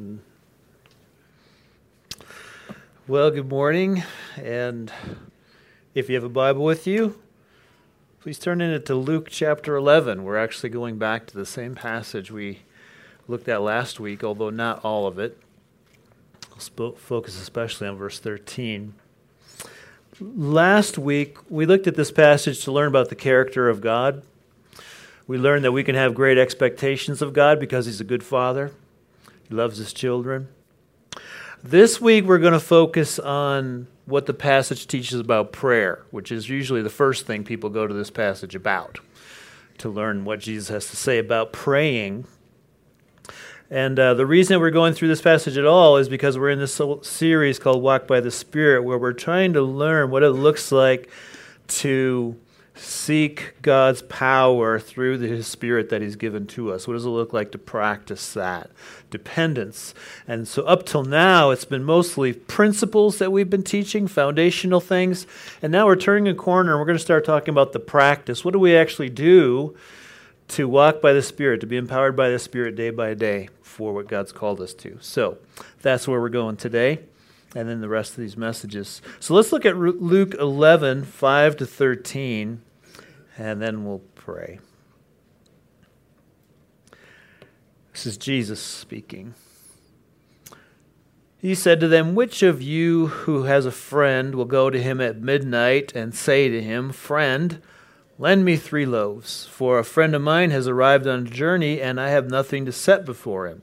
Mm. Well, good morning. And if you have a Bible with you, please turn it to Luke chapter 11. We're actually going back to the same passage we looked at last week, although not all of it. I'll focus especially on verse 13. Last week, we looked at this passage to learn about the character of God. We learned that we can have great expectations of God because He's a good Father, Loves His children. This week, we're going to focus on what the passage teaches about prayer, which is usually the first thing people go to this passage about to learn what Jesus has to say about praying. And uh, the reason we're going through this passage at all is because we're in this series called Walk by the Spirit, where we're trying to learn what it looks like to seek God's power through the, His Spirit that He's given to us? What does it look like to practice that? Dependence. And so, up till now, it's been mostly principles that we've been teaching, foundational things. And now we're turning a corner and we're going to start talking about the practice. What do we actually do to walk by the Spirit, to be empowered by the Spirit day by day for what God's called us to? So, that's where we're going today and then the rest of these messages. So let's look at Luke 11, 5 to 13 and then we'll pray. This is Jesus speaking. He said to them, Which of you who has a friend will go to him at midnight and say to him, Friend, lend me three loaves, for a friend of mine has arrived on a journey, and I have nothing to set before him?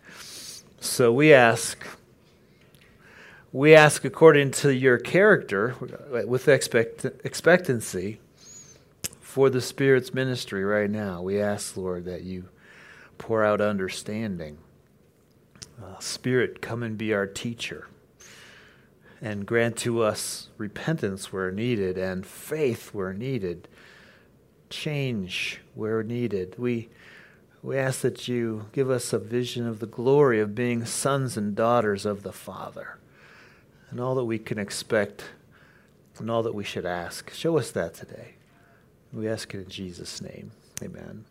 So we ask we ask according to your character with expect, expectancy for the Spirit's ministry right now. We ask, Lord, that you pour out understanding. Uh, Spirit, come and be our teacher and grant to us repentance where needed and faith where needed, change where needed. We, we ask that you give us a vision of the glory of being sons and daughters of the Father and all that we can expect and all that we should ask. Show us that today. We ask it in Jesus' name. Amen.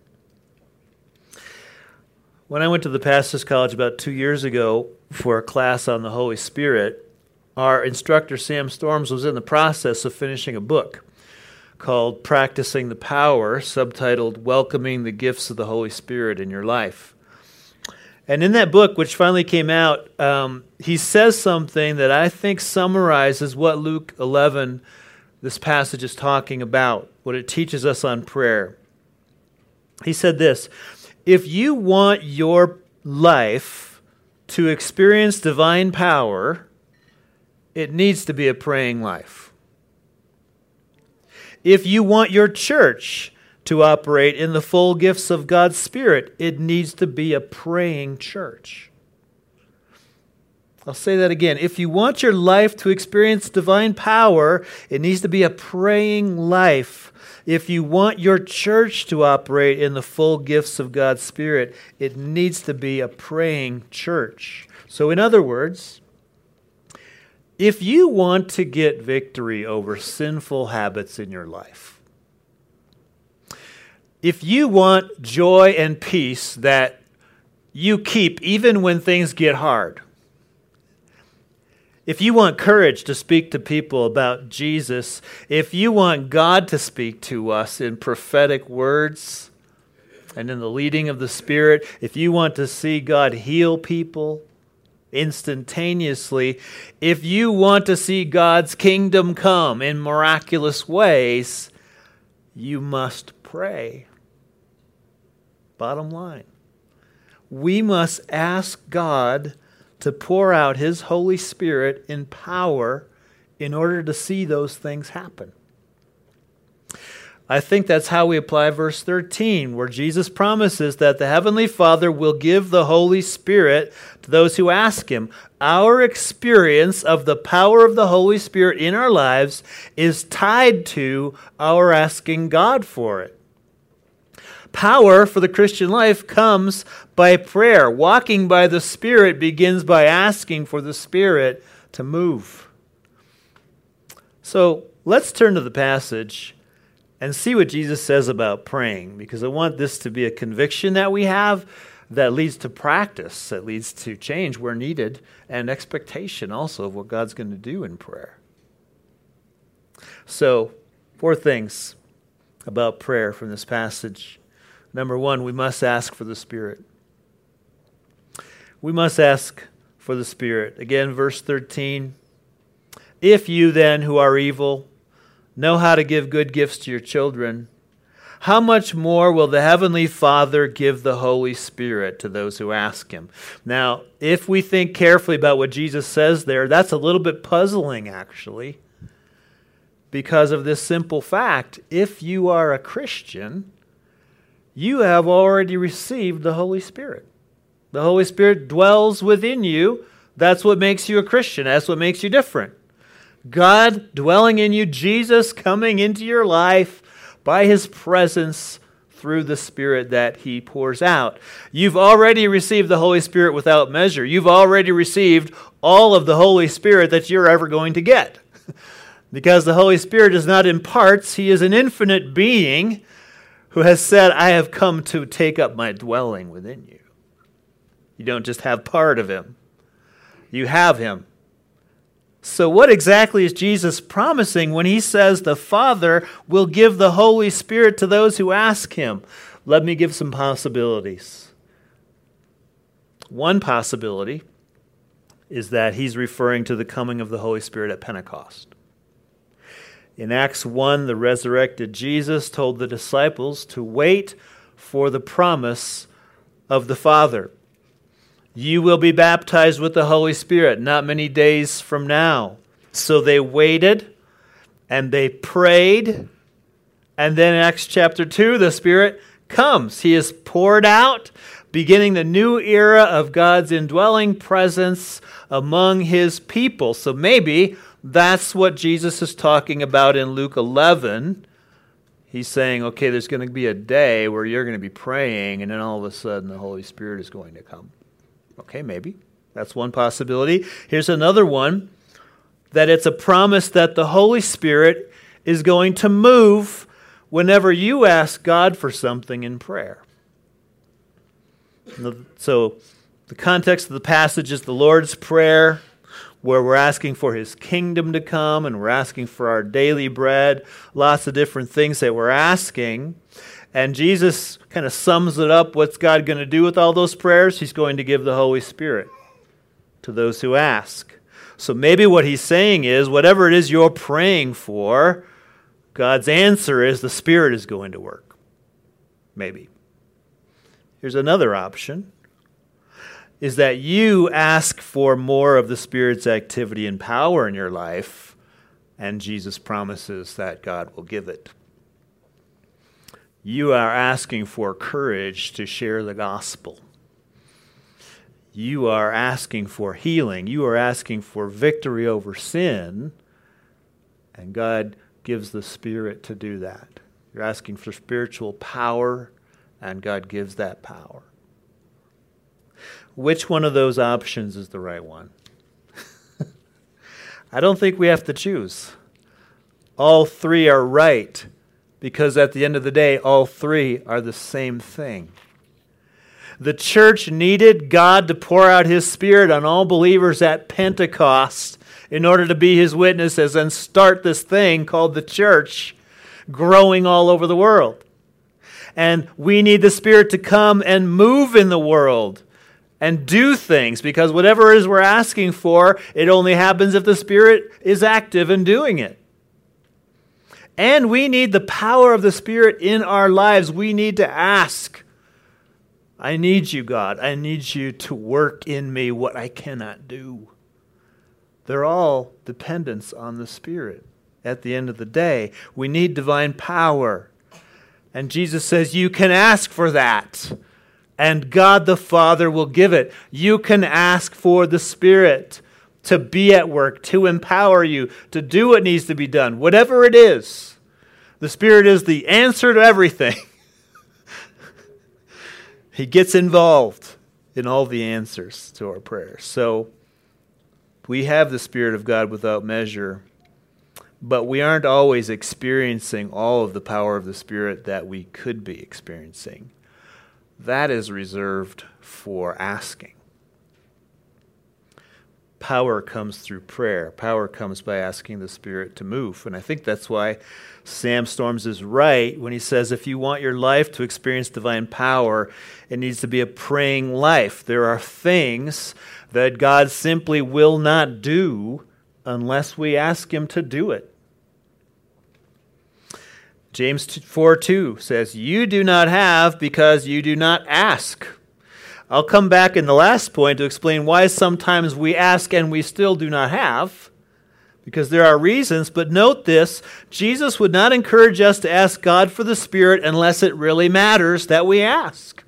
When I went to the Pastors College about two years ago for a class on the Holy Spirit, our instructor, Sam Storms, was in the process of finishing a book called Practicing the Power, subtitled Welcoming the Gifts of the Holy Spirit in Your Life. And in that book, which finally came out, um, he says something that I think summarizes what Luke 11, this passage, is talking about, what it teaches us on prayer. He said this If you want your life to experience divine power, it needs to be a praying life. If you want your church to operate in the full gifts of God's Spirit, it needs to be a praying church. I'll say that again. If you want your life to experience divine power, it needs to be a praying life. If you want your church to operate in the full gifts of God's Spirit, it needs to be a praying church. So, in other words, if you want to get victory over sinful habits in your life, if you want joy and peace that you keep even when things get hard, if you want courage to speak to people about Jesus, if you want God to speak to us in prophetic words, and in the leading of the Spirit. If you want to see God heal people instantaneously, if you want to see God's kingdom come in miraculous ways, you must pray. Bottom line. We must ask God to pour out His Holy Spirit in power in order to see those things happen. I think that's how we apply verse 13, where Jesus promises that the Heavenly Father will give the Holy Spirit to those who ask Him. Our experience of the power of the Holy Spirit in our lives is tied to our asking God for it. Power for the Christian life comes by prayer. Walking by the Spirit begins by asking for the Spirit to move. So let's turn to the passage and see what Jesus says about praying, because I want this to be a conviction that we have that leads to practice, that leads to change where needed, and expectation also of what God's going to do in prayer. So, four things about prayer from this passage. Number one, we must ask for the Spirit. We must ask for the Spirit. Again, verse 13. If you then, who are evil, know how to give good gifts to your children, how much more will the Heavenly Father give the Holy Spirit to those who ask Him? Now, if we think carefully about what Jesus says there, that's a little bit puzzling, actually, because of this simple fact. If you are a Christian, you have already received the Holy Spirit. The Holy Spirit dwells within you. That's what makes you a Christian, that's what makes you different. God dwelling in you, Jesus coming into your life by his presence through the Spirit that he pours out. You've already received the Holy Spirit without measure. You've already received all of the Holy Spirit that you're ever going to get. because the Holy Spirit is not in parts, he is an infinite being who has said, I have come to take up my dwelling within you. You don't just have part of him, you have him. So, what exactly is Jesus promising when he says the Father will give the Holy Spirit to those who ask him? Let me give some possibilities. One possibility is that he's referring to the coming of the Holy Spirit at Pentecost. In Acts 1, the resurrected Jesus told the disciples to wait for the promise of the Father. You will be baptized with the Holy Spirit not many days from now. So they waited and they prayed. And then in Acts chapter 2, the Spirit comes. He is poured out, beginning the new era of God's indwelling presence among his people. So maybe that's what Jesus is talking about in Luke 11. He's saying, okay, there's going to be a day where you're going to be praying, and then all of a sudden the Holy Spirit is going to come. Okay, maybe. That's one possibility. Here's another one that it's a promise that the Holy Spirit is going to move whenever you ask God for something in prayer. So, the context of the passage is the Lord's Prayer, where we're asking for His kingdom to come and we're asking for our daily bread, lots of different things that we're asking. And Jesus kind of sums it up what's God going to do with all those prayers? He's going to give the Holy Spirit to those who ask. So maybe what he's saying is whatever it is you're praying for, God's answer is the Spirit is going to work. Maybe. Here's another option is that you ask for more of the Spirit's activity and power in your life, and Jesus promises that God will give it you are asking for courage to share the gospel. You are asking for healing. You are asking for victory over sin. And God gives the Spirit to do that. You're asking for spiritual power, and God gives that power. Which one of those options is the right one? I don't think we have to choose. All three are right because at the end of the day, all three are the same thing. The church needed God to pour out his spirit on all believers at Pentecost in order to be his witnesses and start this thing called the church growing all over the world. And we need the Spirit to come and move in the world and do things because whatever it is we're asking for, it only happens if the Spirit is active in doing it. And we need the power of the Spirit in our lives. We need to ask. I need you, God. I need you to work in me what I cannot do. They're all dependence on the Spirit. At the end of the day, we need divine power. And Jesus says, You can ask for that and God the Father will give it. You can ask for the Spirit to be at work, to empower you, to do what needs to be done, whatever it is. The Spirit is the answer to everything. he gets involved in all the answers to our prayers. So we have the Spirit of God without measure, but we aren't always experiencing all of the power of the Spirit that we could be experiencing that is reserved for asking. Power comes through prayer. Power comes by asking the Spirit to move. And I think that's why Sam Storms is right when he says if you want your life to experience divine power, it needs to be a praying life. There are things that God simply will not do unless we ask Him to do it. James 4 2 says, You do not have because you do not ask. I'll come back in the last point to explain why sometimes we ask and we still do not have, because there are reasons. But note this Jesus would not encourage us to ask God for the Spirit unless it really matters that we ask.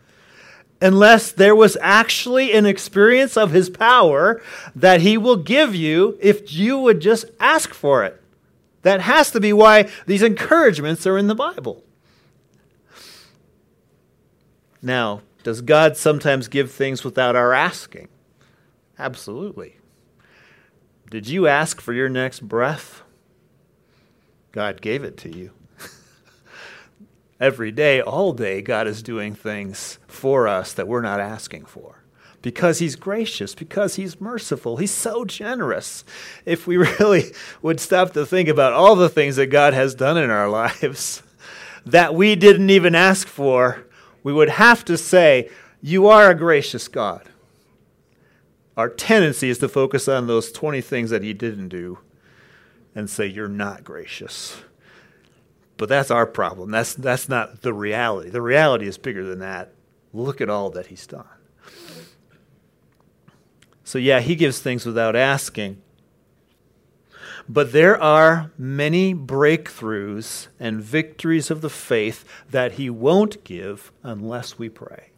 Unless there was actually an experience of His power that He will give you if you would just ask for it. That has to be why these encouragements are in the Bible. Now, does God sometimes give things without our asking? Absolutely. Did you ask for your next breath? God gave it to you. Every day, all day, God is doing things for us that we're not asking for because he's gracious, because he's merciful. He's so generous. If we really would stop to think about all the things that God has done in our lives that we didn't even ask for, we would have to say, You are a gracious God. Our tendency is to focus on those 20 things that he didn't do and say, You're not gracious. But that's our problem. That's, that's not the reality. The reality is bigger than that. Look at all that he's done. So, yeah, he gives things without asking. But there are many breakthroughs and victories of the faith that he won't give unless we pray.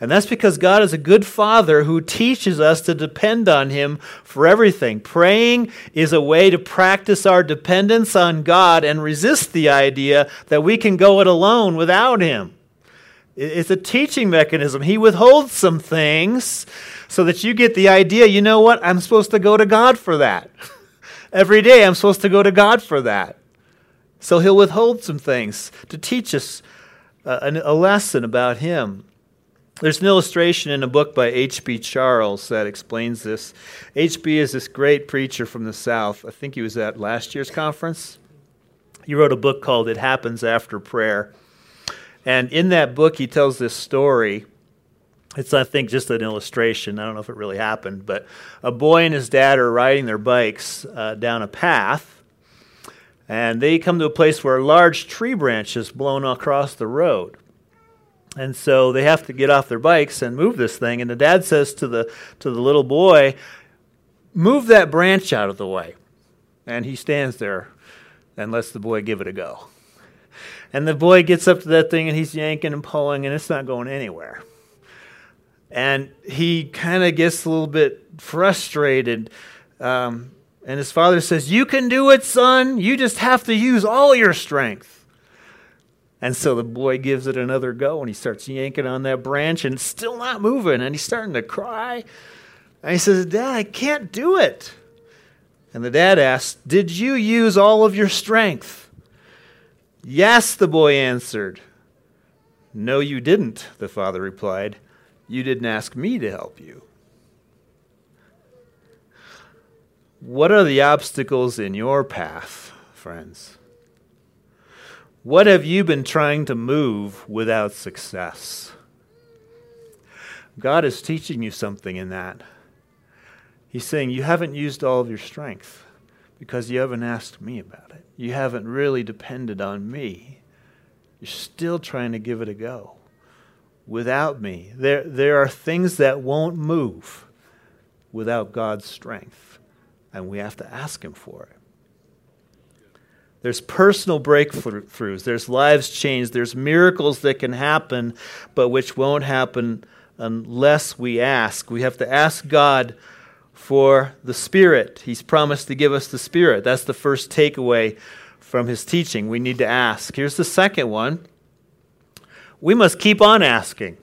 And that's because God is a good father who teaches us to depend on him for everything. Praying is a way to practice our dependence on God and resist the idea that we can go it alone without him. It's a teaching mechanism. He withholds some things so that you get the idea you know what? I'm supposed to go to God for that. Every day I'm supposed to go to God for that. So he'll withhold some things to teach us a, a lesson about him. There's an illustration in a book by H.B. Charles that explains this. H.B. is this great preacher from the South. I think he was at last year's conference. He wrote a book called It Happens After Prayer. And in that book, he tells this story it's, I think, just an illustration. I don't know if it really happened, but a boy and his dad are riding their bikes uh, down a path, and they come to a place where a large tree branch is blown across the road. And so they have to get off their bikes and move this thing. And the dad says to the, to the little boy, Move that branch out of the way. And he stands there and lets the boy give it a go. And the boy gets up to that thing and he's yanking and pulling, and it's not going anywhere and he kind of gets a little bit frustrated. Um, and his father says, You can do it, son. You just have to use all your strength. And so the boy gives it another go and he starts yanking on that branch and it's still not moving. And he's starting to cry. And he says, Dad, I can't do it. And the dad asks, Did you use all of your strength? Yes, the boy answered. No, you didn't, the father replied. You didn't ask me to help you. What are the obstacles in your path, friends? What have you been trying to move without success? God is teaching you something in that. He's saying you haven't used all of your strength because you haven't asked me about it. You haven't really depended on me. You're still trying to give it a go without me. There, there are things that won't move without God's strength, and we have to ask Him for it. There's personal breakthroughs, there's lives changed, there's miracles that can happen, but which won't happen unless we ask. We have to ask God for the Spirit. He's promised to give us the Spirit. That's the first takeaway from his teaching. We need to ask. Here's the second one we must keep on asking.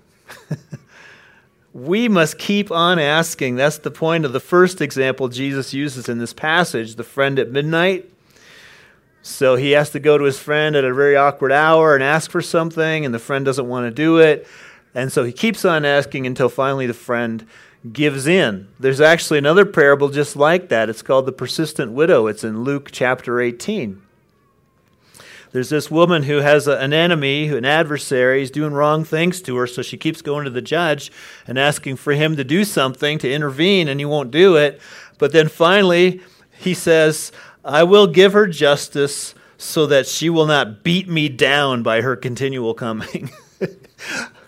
we must keep on asking. That's the point of the first example Jesus uses in this passage the friend at midnight. So he has to go to his friend at a very awkward hour and ask for something, and the friend doesn't want to do it. And so he keeps on asking until finally the friend gives in. There's actually another parable just like that. It's called the persistent widow. It's in Luke chapter 18. There's this woman who has a, an enemy, an adversary. He's doing wrong things to her, so she keeps going to the judge and asking for him to do something, to intervene, and he won't do it. But then finally, he says, I will give her justice so that she will not beat me down by her continual coming.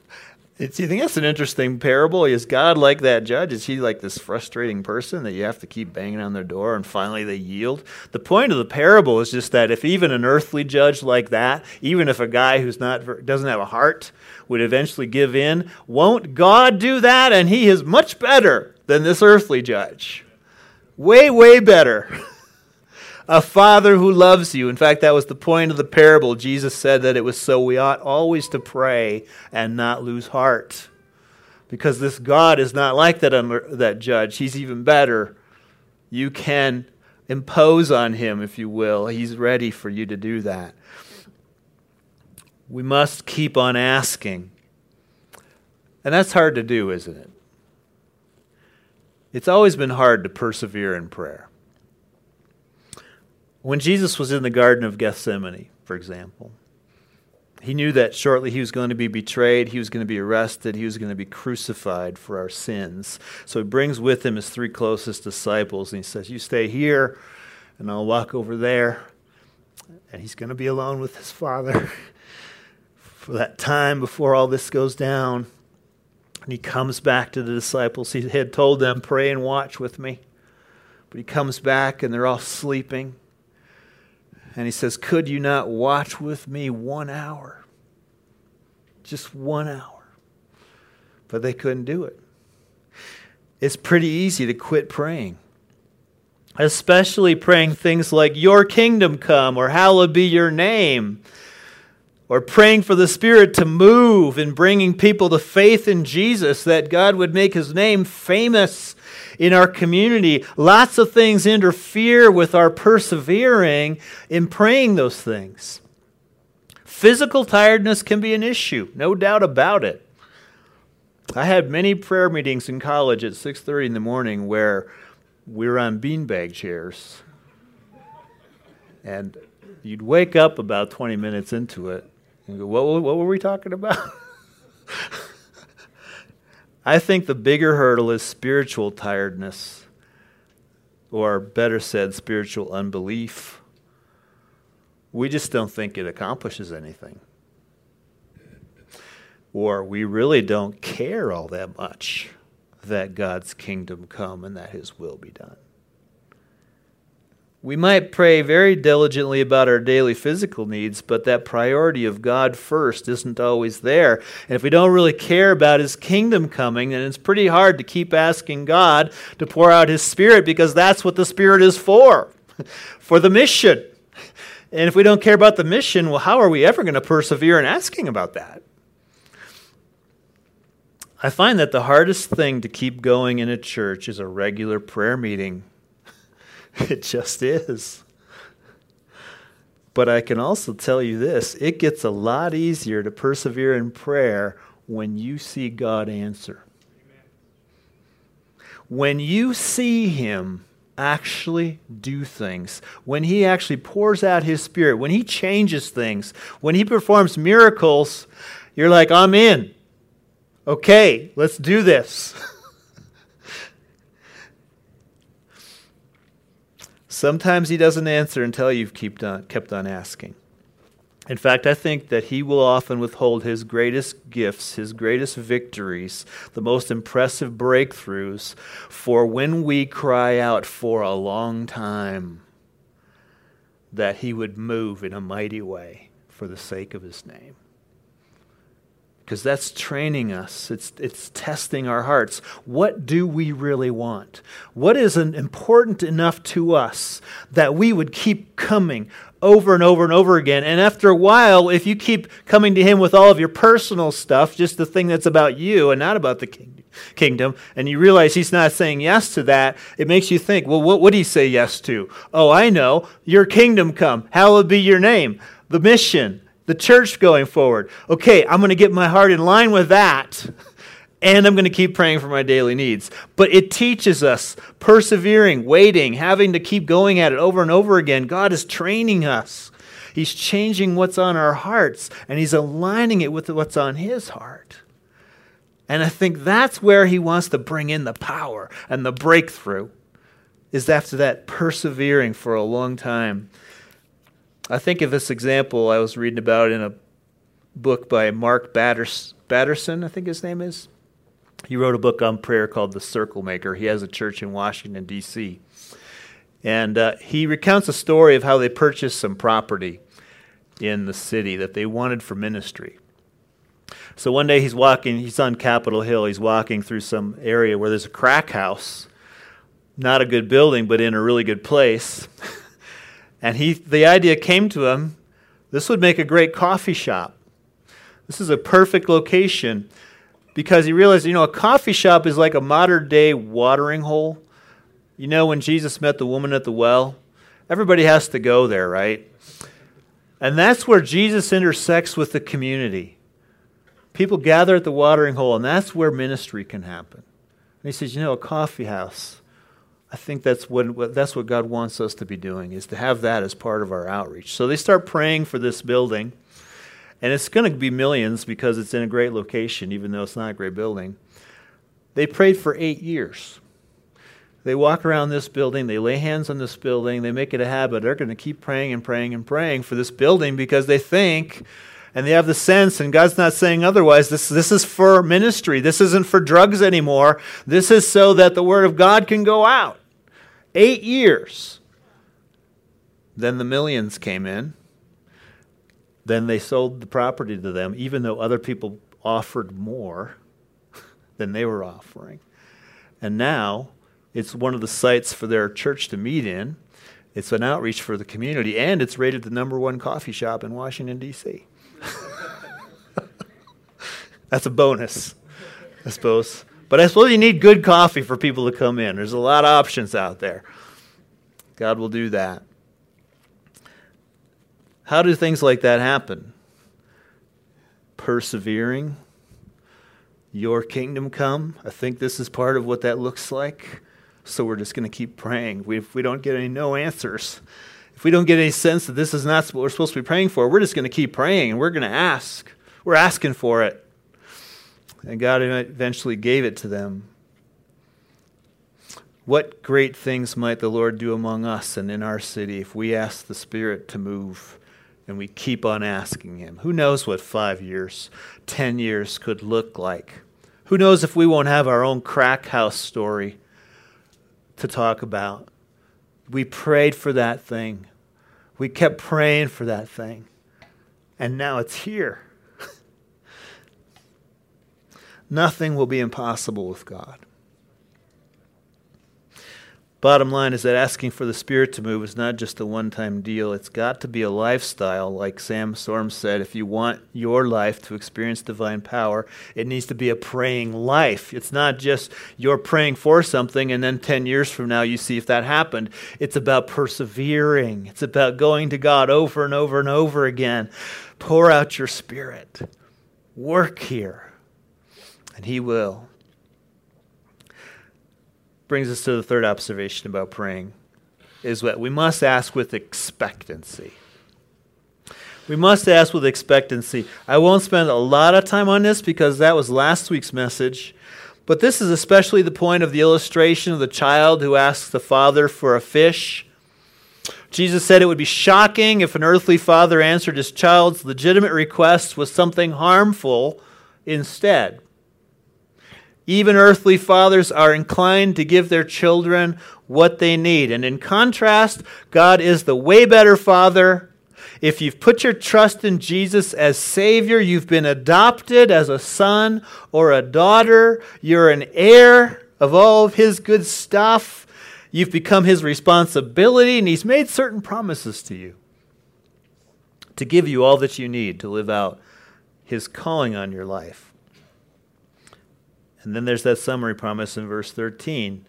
It's, you think that's an interesting parable? Is God like that judge? Is he like this frustrating person that you have to keep banging on their door and finally they yield? The point of the parable is just that if even an earthly judge like that, even if a guy who's not doesn't have a heart would eventually give in, won't God do that? And he is much better than this earthly judge. Way, way better. a father who loves you. In fact, that was the point of the parable. Jesus said that it was so we ought always to pray and not lose heart. Because this God is not like that, that judge. He's even better. You can impose on him, if you will. He's ready for you to do that. We must keep on asking. And that's hard to do, isn't it? It's always been hard to persevere in prayer. When Jesus was in the Garden of Gethsemane, for example, he knew that shortly he was going to be betrayed, he was going to be arrested, he was going to be crucified for our sins. So he brings with him his three closest disciples and he says, You stay here, and I'll walk over there. And he's going to be alone with his Father for that time before all this goes down. And he comes back to the disciples. He had told them, Pray and watch with me. But he comes back and they're all sleeping. And he says, Could you not watch with me one hour? Just one hour. But they couldn't do it. It's pretty easy to quit praying, especially praying things like, Your kingdom come, or Hallowed be your name or praying for the Spirit to move in bringing people to faith in Jesus, that God would make his name famous in our community. Lots of things interfere with our persevering in praying those things. Physical tiredness can be an issue, no doubt about it. I had many prayer meetings in college at 6:30 in the morning where we were on beanbag chairs. And you'd wake up about 20 minutes into it and go, what, what were we talking about? I think the bigger hurdle is spiritual tiredness, or better said, spiritual unbelief. We just don't think it accomplishes anything. Or we really don't care all that much that God's kingdom come and that his will be done. We might pray very diligently about our daily physical needs, but that priority of God first isn't always there. And if we don't really care about His kingdom coming, then it's pretty hard to keep asking God to pour out His Spirit because that's what the Spirit is for for the mission. And if we don't care about the mission, well, how are we ever going to persevere in asking about that? I find that the hardest thing to keep going in a church is a regular prayer meeting It just is. But I can also tell you this it gets a lot easier to persevere in prayer when you see God answer. When you see Him actually do things, when He actually pours out His Spirit, when He changes things, when He performs miracles, you're like, I'm in. Okay, let's do this. Sometimes He doesn't answer until you've kept on, kept on asking. In fact, I think that he will often withhold his greatest gifts, his greatest victories, the most impressive breakthroughs for when we cry out for a long time, that he would move in a mighty way for the sake of his name. Because that's training us, it's, it's testing our hearts. What do we really want? What is an important enough to us that we would keep coming over and over and over again. And after a while, if you keep coming to Him with all of your personal stuff, just the thing that's about you and not about the kingdom, and you realize He's not saying yes to that, it makes you think, well, what would He say yes to? Oh, I know. Your kingdom come. Hallowed be your name. The mission, the church going forward. Okay, I'm going to get my heart in line with that. and I'm going to keep praying for my daily needs. But it teaches us persevering, waiting, having to keep going at it over and over again. God is training us. He's changing what's on our hearts, and He's aligning it with what's on His heart. And I think that's where He wants to bring in the power and the breakthrough, is after that persevering for a long time. I think of this example I was reading about in a book by Mark Batterson, I think his name is. He wrote a book on prayer called The Circle Maker. He has a church in Washington, D.C. And uh, he recounts a story of how they purchased some property in the city that they wanted for ministry. So one day he's walking, he's on Capitol Hill, he's walking through some area where there's a crack house. Not a good building, but in a really good place. and he, the idea came to him this would make a great coffee shop. This is a perfect location because he realized, you know, a coffee shop is like a modern day watering hole. You know, when Jesus met the woman at the well, everybody has to go there, right? And that's where Jesus intersects with the community. People gather at the watering hole, and that's where ministry can happen. And he says, you know, a coffee house. I think that's what that's what God wants us to be doing is to have that as part of our outreach. So they start praying for this building. And it's going to be millions because it's in a great location, even though it's not a great building. They prayed for eight years. They walk around this building, they lay hands on this building, they make it a habit. They're going to keep praying and praying and praying for this building because they think and they have the sense, and God's not saying otherwise. This, this is for ministry. This isn't for drugs anymore. This is so that the Word of God can go out. Eight years. Then the millions came in. Then they sold the property to them, even though other people offered more than they were offering. And now it's one of the sites for their church to meet in. It's an outreach for the community, and it's rated the number one coffee shop in Washington, D.C. That's a bonus, I suppose. But I suppose you need good coffee for people to come in. There's a lot of options out there. God will do that. How do things like that happen? Persevering. Your kingdom come. I think this is part of what that looks like. So we're just going to keep praying. We, if we don't get any no answers, if we don't get any sense that this is not what we're supposed to be praying for, we're just going to keep praying and we're going to ask. We're asking for it. And God eventually gave it to them. What great things might the Lord do among us and in our city if we ask the Spirit to move and we keep on asking Him. Who knows what five years, ten years could look like? Who knows if we won't have our own crack house story to talk about? We prayed for that thing. We kept praying for that thing. And now it's here. Nothing will be impossible with God. Bottom line is that asking for the Spirit to move is not just a one time deal. It's got to be a lifestyle. Like Sam Storm said, if you want your life to experience divine power, it needs to be a praying life. It's not just you're praying for something and then 10 years from now you see if that happened. It's about persevering, it's about going to God over and over and over again. Pour out your Spirit, work here, and He will. brings us to the third observation about praying is that we must ask with expectancy. We must ask with expectancy. I won't spend a lot of time on this because that was last week's message. But this is especially the point of the illustration of the child who asks the father for a fish. Jesus said it would be shocking if an earthly father answered his child's legitimate request with something harmful instead. Even earthly fathers are inclined to give their children what they need. And in contrast, God is the way better father. If you've put your trust in Jesus as Savior, you've been adopted as a son or a daughter, you're an heir of all of His good stuff. You've become His responsibility, and He's made certain promises to you to give you all that you need to live out His calling on your life. And then there's that summary promise in verse 13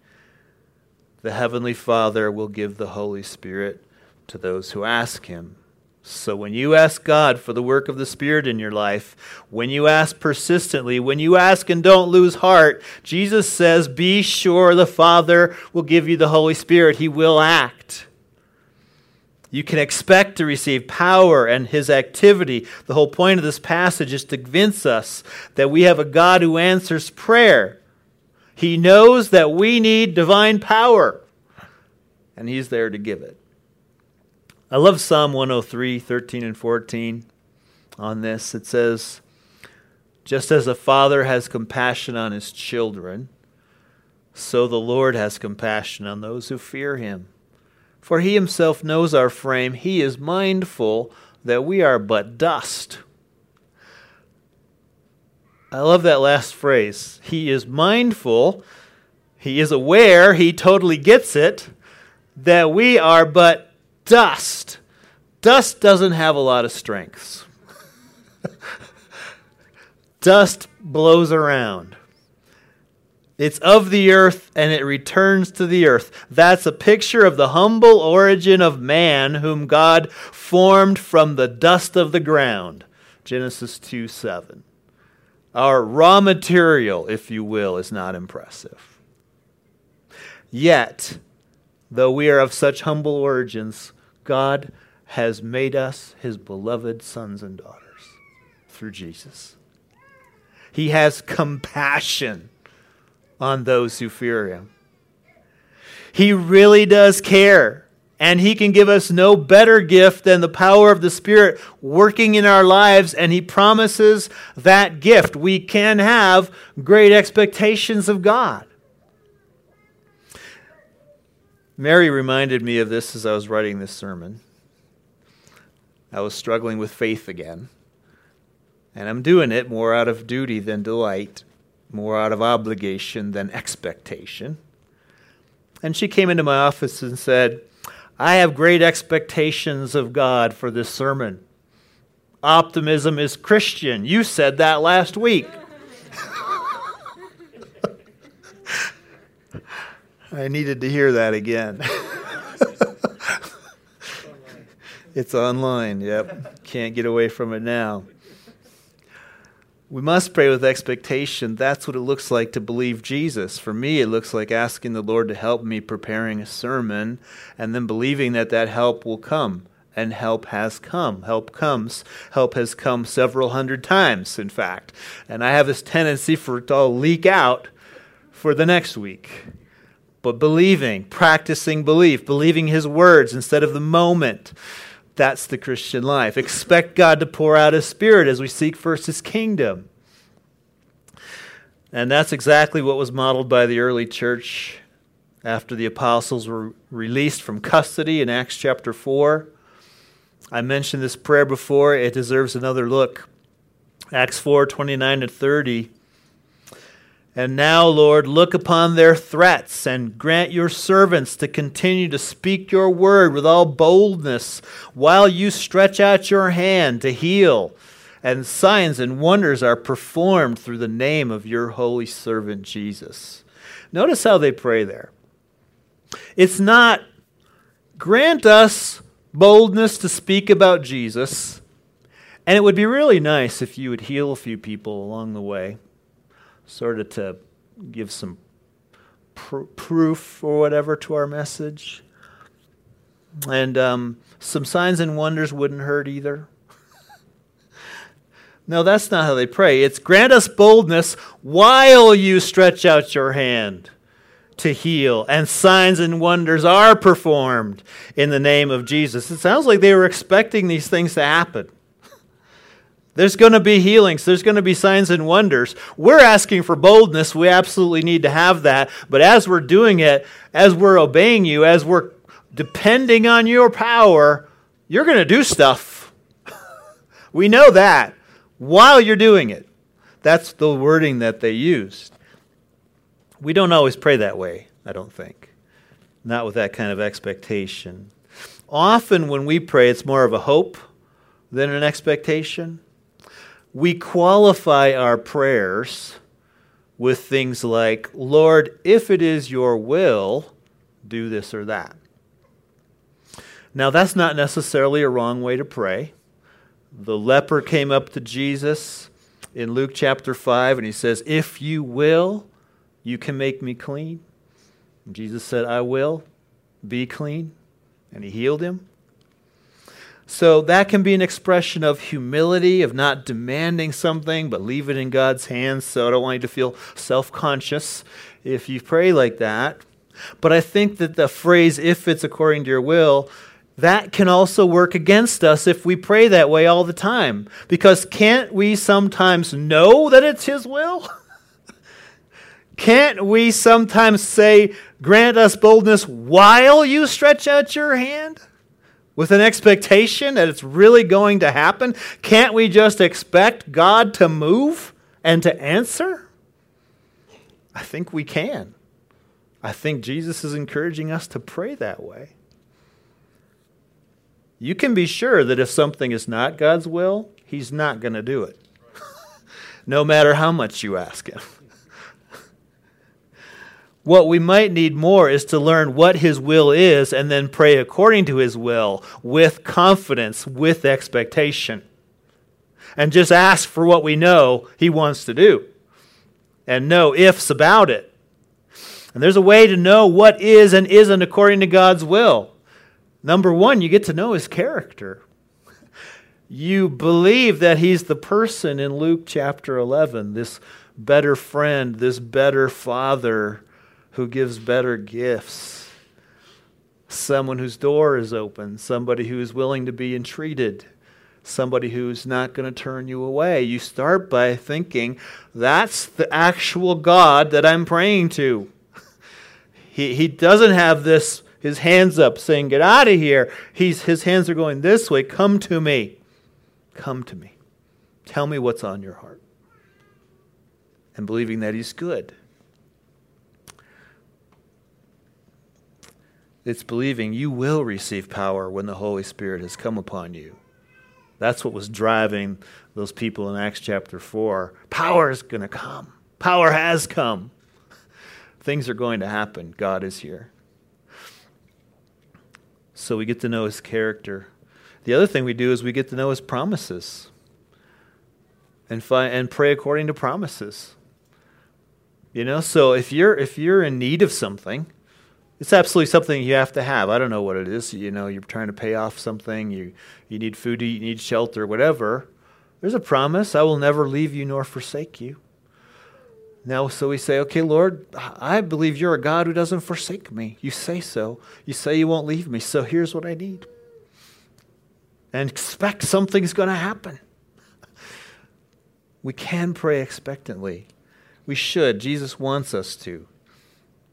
the Heavenly Father will give the Holy Spirit to those who ask Him. So when you ask God for the work of the Spirit in your life, when you ask persistently, when you ask and don't lose heart, Jesus says, Be sure the Father will give you the Holy Spirit. He will act. You can expect to receive power and his activity. The whole point of this passage is to convince us that we have a God who answers prayer. He knows that we need divine power, and he's there to give it. I love Psalm 103, 13 and 14 on this. It says, Just as a father has compassion on his children, so the Lord has compassion on those who fear him. For he himself knows our frame. He is mindful that we are but dust. I love that last phrase. He is mindful, he is aware, he totally gets it, that we are but dust. Dust doesn't have a lot of strengths. dust blows around. It's of the earth and it returns to the earth. That's a picture of the humble origin of man, whom God formed from the dust of the ground. Genesis 2 7. Our raw material, if you will, is not impressive. Yet, though we are of such humble origins, God has made us his beloved sons and daughters through Jesus. He has compassion on those who fear him. He really does care. And he can give us no better gift than the power of the Spirit working in our lives, and he promises that gift. We can have great expectations of God. Mary reminded me of this as I was writing this sermon. I was struggling with faith again. And I'm doing it more out of duty than delight more out of obligation than expectation. And she came into my office and said, I have great expectations of God for this sermon. Optimism is Christian. You said that last week. I needed to hear that again. it's online, yep. Can't get away from it now. We must pray with expectation. That's what it looks like to believe Jesus. For me, it looks like asking the Lord to help me preparing a sermon and then believing that that help will come. And help has come. Help comes. Help has come several hundred times, in fact. And I have this tendency for it to all leak out for the next week. But believing, practicing belief, believing His words instead of the moment that's the Christian life. Expect God to pour out His Spirit as we seek first His kingdom. And that's exactly what was modeled by the early church after the apostles were released from custody in Acts chapter 4. I mentioned this prayer before, it deserves another look. Acts 4 29 to 30. And now, Lord, look upon their threats and grant your servants to continue to speak your word with all boldness while you stretch out your hand to heal. And signs and wonders are performed through the name of your holy servant Jesus. Notice how they pray there. It's not grant us boldness to speak about Jesus. And it would be really nice if you would heal a few people along the way sort of to give some pr- proof or whatever to our message. And um, some signs and wonders wouldn't hurt either. no, that's not how they pray. It's grant us boldness while you stretch out your hand to heal, and signs and wonders are performed in the name of Jesus. It sounds like they were expecting these things to happen. There's going to be healings. There's going to be signs and wonders. We're asking for boldness. We absolutely need to have that. But as we're doing it, as we're obeying you, as we're depending on your power, you're going to do stuff. we know that while you're doing it. That's the wording that they used. We don't always pray that way, I don't think. Not with that kind of expectation. Often when we pray, it's more of a hope than an expectation we qualify our prayers with things like, Lord, if it is your will, do this or that. Now, that's not necessarily a wrong way to pray. The leper came up to Jesus in Luke chapter 5 and he says, If you will, you can make me clean. And Jesus said, I will be clean. And he healed him. So that can be an expression of humility, of not demanding something, but leave it in God's hands. So I don't want you to feel self conscious if you pray like that. But I think that the phrase, if it's according to your will, that can also work against us if we pray that way all the time. Because can't we sometimes know that it's His will? can't we sometimes say, Grant us boldness while you stretch out your hand? With an expectation that it's really going to happen? Can't we just expect God to move and to answer? I think we can. I think Jesus is encouraging us to pray that way. You can be sure that if something is not God's will, He's not going to do it, no matter how much you ask Him. What we might need more is to learn what His will is and then pray according to His will with confidence, with expectation. And just ask for what we know He wants to do and no ifs about it. And there's a way to know what is and isn't according to God's will. Number one, you get to know His character. You believe that He's the person in Luke chapter 11, this better friend, this better father who gives better gifts, someone whose door is open, somebody who is willing to be entreated, somebody who's not going to turn you away. You start by thinking, that's the actual God that I'm praying to. he, he doesn't have this, his hands up saying, Get out of here. He's, his hands are going this way. Come to me. Come to me. Tell me what's on your heart. And believing that he's good. It's believing you will receive power when the Holy Spirit has come upon you. That's what was driving those people in Acts chapter 4. Power is going to come. Power has come. Things are going to happen. God is here. So we get to know his character. The other thing we do is we get to know his promises and, fi- and pray according to promises. You know, so if you're if you're in need of something, it's absolutely something you have to have. I don't know what it is. You know, you're trying to pay off something. You you need food to eat. You need shelter. Whatever. There's a promise. I will never leave you nor forsake you. Now, so we say, okay, Lord, I believe you're a God who doesn't forsake me. You say so. You say you won't leave me. So here's what I need. And expect something's going to happen. We can pray expectantly. We should. Jesus wants us to.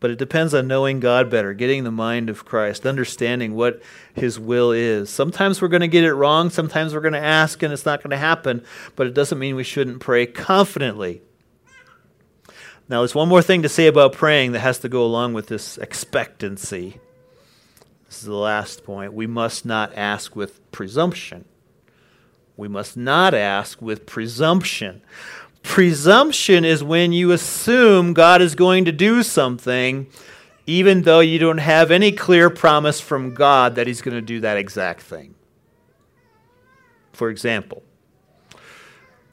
But it depends on knowing God better, getting the mind of Christ, understanding what His will is. Sometimes we're going to get it wrong. Sometimes we're going to ask and it's not going to happen. But it doesn't mean we shouldn't pray confidently. Now, there's one more thing to say about praying that has to go along with this expectancy. This is the last point. We must not ask with presumption. We must not ask with presumption. Presumption is when you assume God is going to do something, even though you don't have any clear promise from God that He's going to do that exact thing. For example,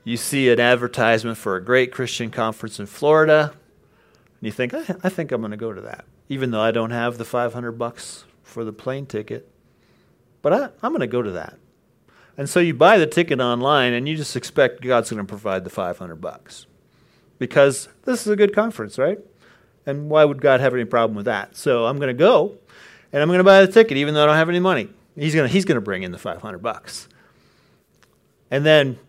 you see an advertisement for a great Christian conference in Florida, And you think, I, I think I'm going to go to that, even though I don't have the 500 bucks for the plane ticket. But I, I'm going to go to that. And so you buy the ticket online and you just expect God's going to provide the 500 bucks. Because this is a good conference, right? And why would God have any problem with that? So I'm going to go and I'm going to buy the ticket even though I don't have any money. He's going to, he's going to bring in the 500 bucks. And then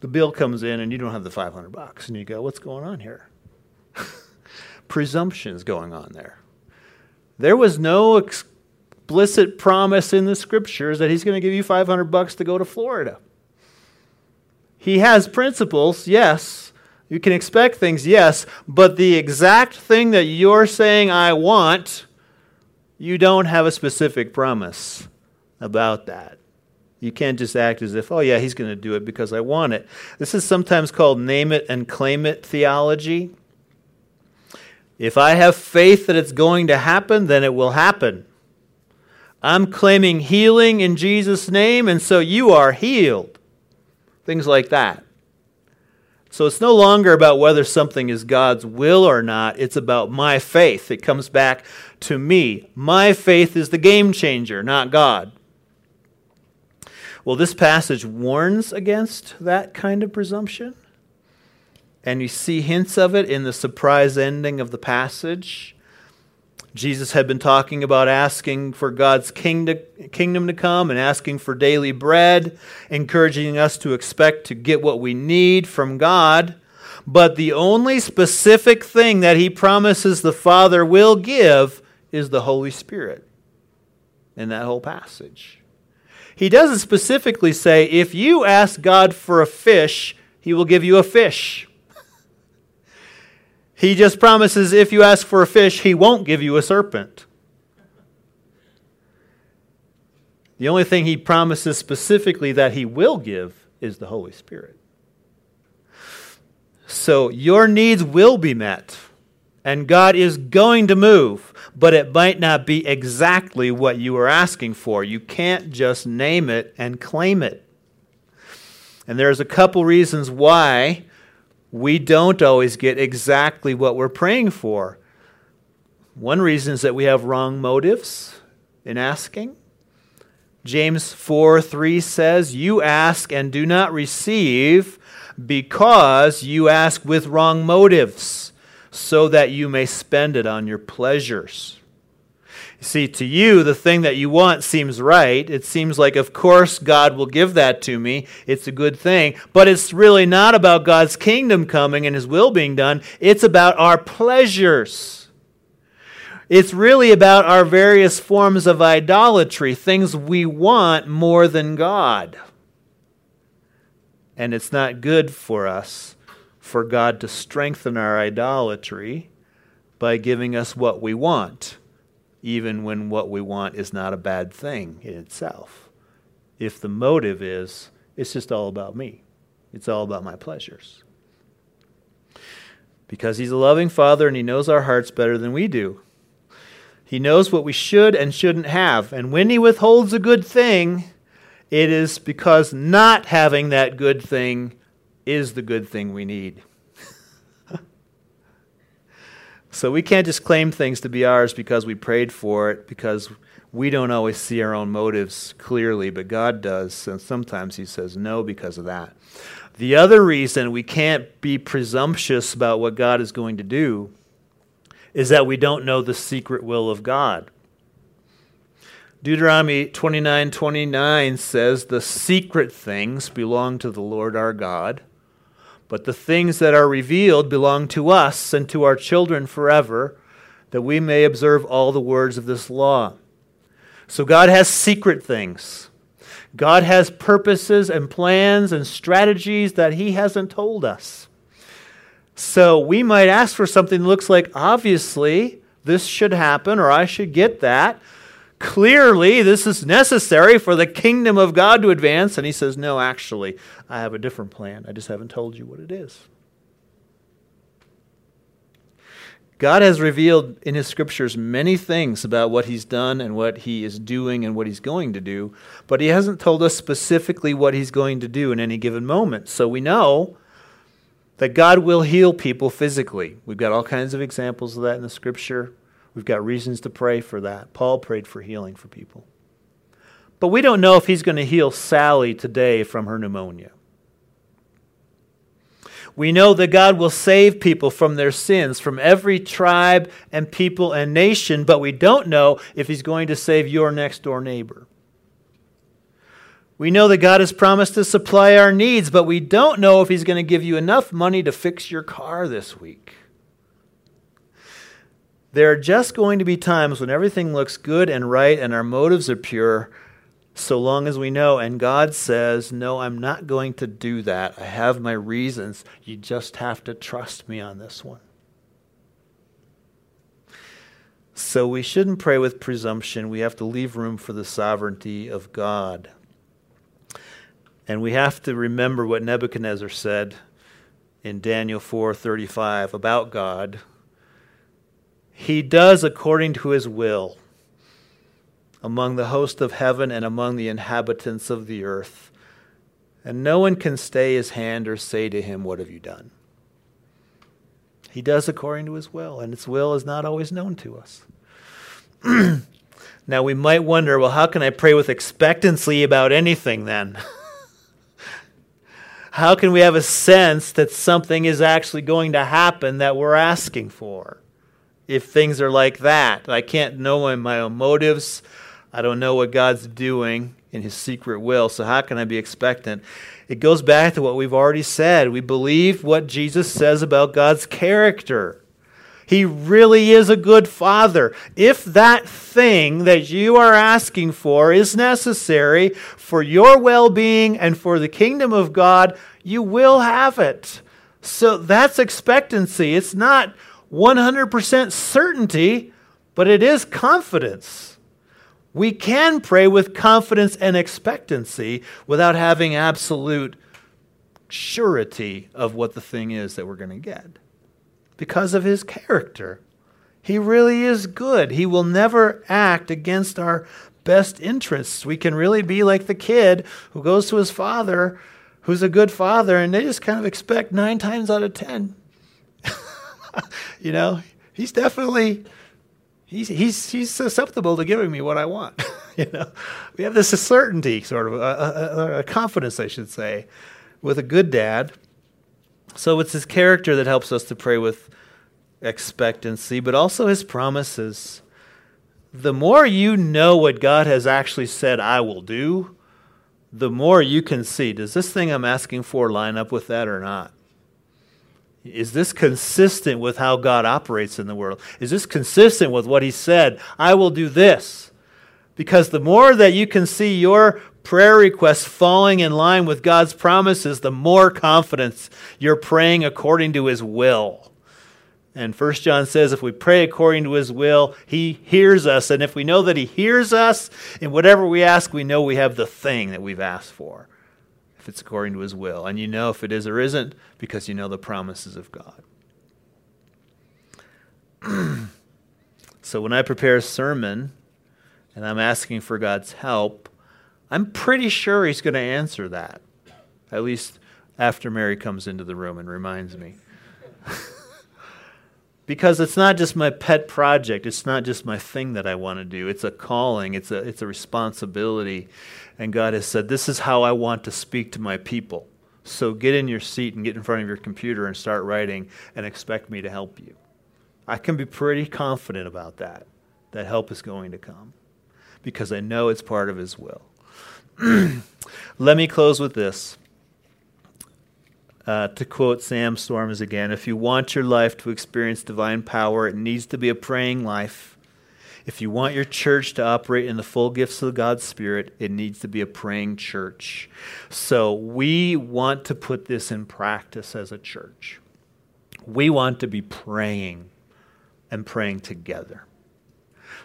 the bill comes in and you don't have the 500 bucks and you go, "What's going on here?" Presumptions going on there. There was no ex- explicit promise in the scriptures that he's going to give you 500 bucks to go to Florida. He has principles, yes. You can expect things, yes, but the exact thing that you're saying I want, you don't have a specific promise about that. You can't just act as if, oh, yeah, he's going to do it because I want it. This is sometimes called name it and claim it theology. If I have faith that it's going to happen, then it will happen. I'm claiming healing in Jesus' name, and so you are healed. Things like that. So it's no longer about whether something is God's will or not, it's about my faith. It comes back to me. My faith is the game changer, not God. Well, this passage warns against that kind of presumption. And you see hints of it in the surprise ending of the passage. Jesus had been talking about asking for God's kingdom to come and asking for daily bread, encouraging us to expect to get what we need from God. But the only specific thing that he promises the Father will give is the Holy Spirit in that whole passage. He doesn't specifically say, if you ask God for a fish, he will give you a fish. He just promises if you ask for a fish, he won't give you a serpent. The only thing he promises specifically that he will give is the Holy Spirit. So your needs will be met, and God is going to move, but it might not be exactly what you are asking for. You can't just name it and claim it. And there's a couple reasons why we don't always get exactly what we're praying for. One reason is that we have wrong motives in asking. James 4 3 says, You ask and do not receive because you ask with wrong motives, so that you may spend it on your pleasures. See, to you, the thing that you want seems right. It seems like, of course, God will give that to me. It's a good thing. But it's really not about God's kingdom coming and His will being done. It's about our pleasures. It's really about our various forms of idolatry, things we want more than God. And it's not good for us for God to strengthen our idolatry by giving us what we want even when what we want is not a bad thing in itself. If the motive is, it's just all about me, it's all about my pleasures. Because He's a loving Father and He knows our hearts better than we do. He knows what we should and shouldn't have. And when He withholds a good thing, it is because not having that good thing is the good thing we need. So we can't just claim things to be ours because we prayed for it, because we don't always see our own motives clearly, but God does. And sometimes He says no because of that. The other reason we can't be presumptuous about what God is going to do is that we don't know the secret will of God. Deuteronomy 29 29 says, The secret things belong to the Lord our God but the things that are revealed belong to us and to our children forever, that we may observe all the words of this law. So God has secret things. God has purposes and plans and strategies that He hasn't told us. So we might ask for something that looks like, obviously, this should happen or I should get that. Clearly, this is necessary for the kingdom of God to advance. And he says, No, actually, I have a different plan. I just haven't told you what it is. God has revealed in his scriptures many things about what he's done and what he is doing and what he's going to do, but he hasn't told us specifically what he's going to do in any given moment. So we know that God will heal people physically. We've got all kinds of examples of that in the scripture. We've got reasons to pray for that. Paul prayed for healing for people. But we don't know if he's going to heal Sally today from her pneumonia. We know that God will save people from their sins, from every tribe and people and nation, but we don't know if He's going to save your next door neighbor. We know that God has promised to supply our needs, but we don't know if He's going to give you enough money to fix your car this week. There are just going to be times when everything looks good and right and our motives are pure, so long as we know. And God says, No, I'm not going to do that. I have my reasons. You just have to trust me on this one. So we shouldn't pray with presumption. We have to leave room for the sovereignty of God. And we have to remember what Nebuchadnezzar said in Daniel 4:35 about God. He does according to his will among the host of heaven and among the inhabitants of the earth. And no one can stay his hand or say to him, What have you done? He does according to his will, and his will is not always known to us. now, we might wonder, well, how can I pray with expectancy about anything then? how can we have a sense that something is actually going to happen that we're asking for? If things are like that, I can't know my own motives. I don't know what God's doing in his secret will, so how can I be expectant? It goes back to what we've already said. We believe what Jesus says about God's character. He really is a good father. If that thing that you are asking for is necessary for your well being and for the kingdom of God, you will have it. So that's expectancy. It's not 100% certainty, but it is confidence. We can pray with confidence and expectancy without having absolute surety of what the thing is that we're going to get because of his character. He really is good. He will never act against our best interests. We can really be like the kid who goes to his father, who's a good father, and they just kind of expect nine times out of ten. you know, he's definitely he's, he's, he's susceptible to giving me what I want. you know, we have this certainty, sort of a, a, a, confidence, I should say, with a good dad. So it's his character that helps us to pray with expectancy, but also his promises. The more you know what God has actually said, I will do, the more you can see does this thing I'm asking for line up with that or not? Is this consistent with how God operates in the world? Is this consistent with what He said? I will do this. Because the more that you can see your prayer requests falling in line with God's promises, the more confidence you're praying according to His will. And First John says if we pray according to His will, He hears us. And if we know that He hears us in whatever we ask, we know we have the thing that we've asked for it's according to his will. And you know if it is or isn't because you know the promises of God. so when I prepare a sermon and I'm asking for God's help, I'm pretty sure he's going to answer that. At least after Mary comes into the room and reminds me. because it's not just my pet project, it's not just my thing that I want to do. It's a calling, it's a it's a responsibility. And God has said, This is how I want to speak to my people. So get in your seat and get in front of your computer and start writing and expect me to help you. I can be pretty confident about that, that help is going to come because I know it's part of His will. Let me close with this. Uh, to quote Sam Storms again, if you want your life to experience divine power, it needs to be a praying life if you want your church to operate in the full gifts of God's Spirit, it needs to be a praying church. So we want to put this in practice as a church. We want to be praying and praying together.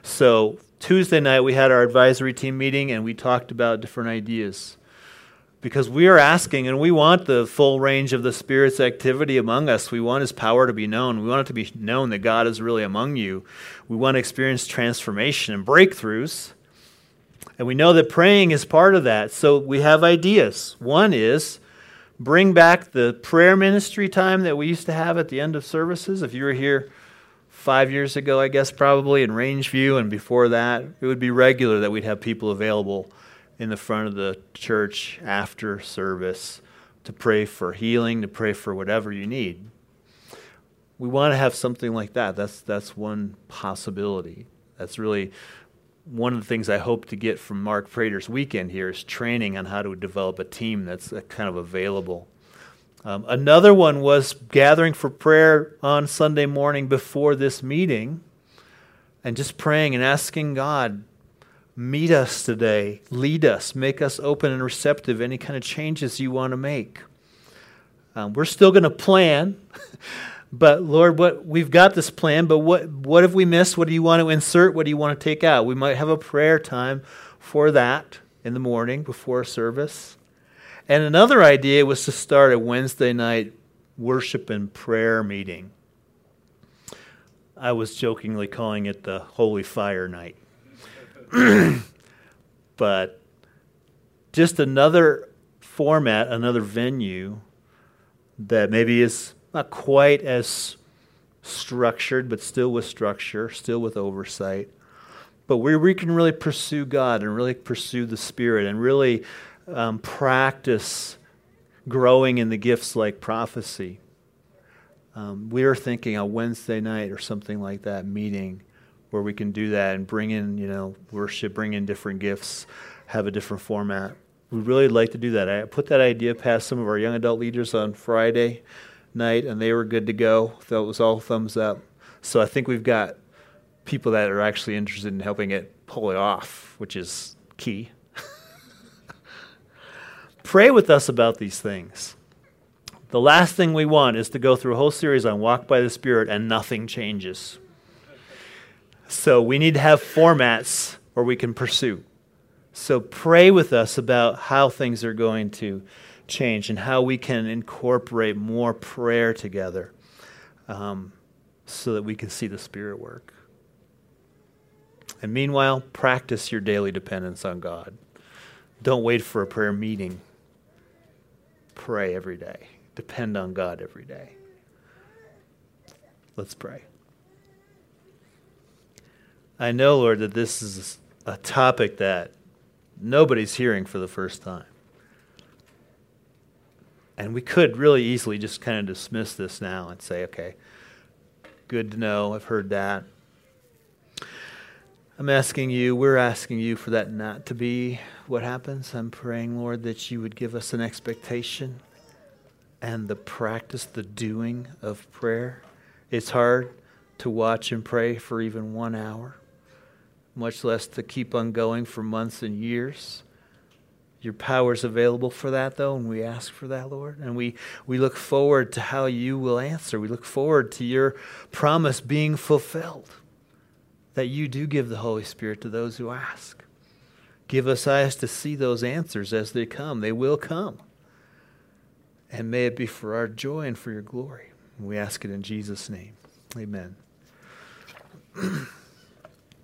So Tuesday night, we had our advisory team meeting and we talked about different ideas because we are asking and we want the full range of the Spirit's activity among us. We want His power to be known. We want it to be known that God is really among you. We want to experience transformation and breakthroughs. And we know that praying is part of that. So we have ideas. One is bring back the prayer ministry time that we used to have at the end of services. If you were here five years ago, I guess probably in Rangeview and before that, it would be regular that we'd have people available in the front of the church after service to pray for healing, to pray for whatever you need. We want to have something like that. That's that's one possibility. That's really one of the things I hope to get from Mark Prater's weekend here is training on how to develop a team that's uh, kind of available. Um, another one was gathering for prayer on Sunday morning before this meeting and just praying and asking God, meet us today, lead us, make us open and receptive any kind of changes you want to make. Um, we're still going to plan. But Lord, what we've got this plan, but what what have we missed? What do you want to insert? What do you want to take out? We might have a prayer time for that in the morning before service. And another idea was to start a Wednesday night worship and prayer meeting. I was jokingly calling it the Holy Fire Night. but just another format, another venue that maybe is not quite as structured, but still with structure, still with oversight. But where we can really pursue God and really pursue the Spirit and really um, practice growing in the gifts like prophecy. Um, we are thinking a Wednesday night or something like that meeting where we can do that and bring in, you know, worship, bring in different gifts, have a different format. We'd really like to do that. I put that idea past some of our young adult leaders on Friday night, and they were good to go. That was all thumbs up. So I think we've got people that are actually interested in helping it pull it off, which is key. Pray with us about these things. The last thing we want is to go through a whole series on Walk by the Spirit and nothing changes. So we need to have formats where we can pursue. So pray with us about how things are going to change and how we can incorporate more prayer together um, so that we can see the Spirit work. And meanwhile, practice your daily dependence on God. Don't wait for a prayer meeting. Pray every day. Depend on God every day. Let's pray. I know, Lord, that this is a topic that nobody's hearing for the first time. And we could really easily just kind of dismiss this now and say, okay, good to know. I've heard that. I'm asking you, we're asking you for that not to be what happens. I'm praying, Lord, that you would give us an expectation and the practice, the doing of prayer. It's hard to watch and pray for even one hour, much less to keep on going for months and years. Your power is available for that, though, and we ask for that, Lord. And we, we look forward to how you will answer. We look forward to your promise being fulfilled, that you do give the Holy Spirit to those who ask. Give us eyes to see those answers as they come. They will come. And may it be for our joy and for your glory. We ask it in Jesus' name. Amen.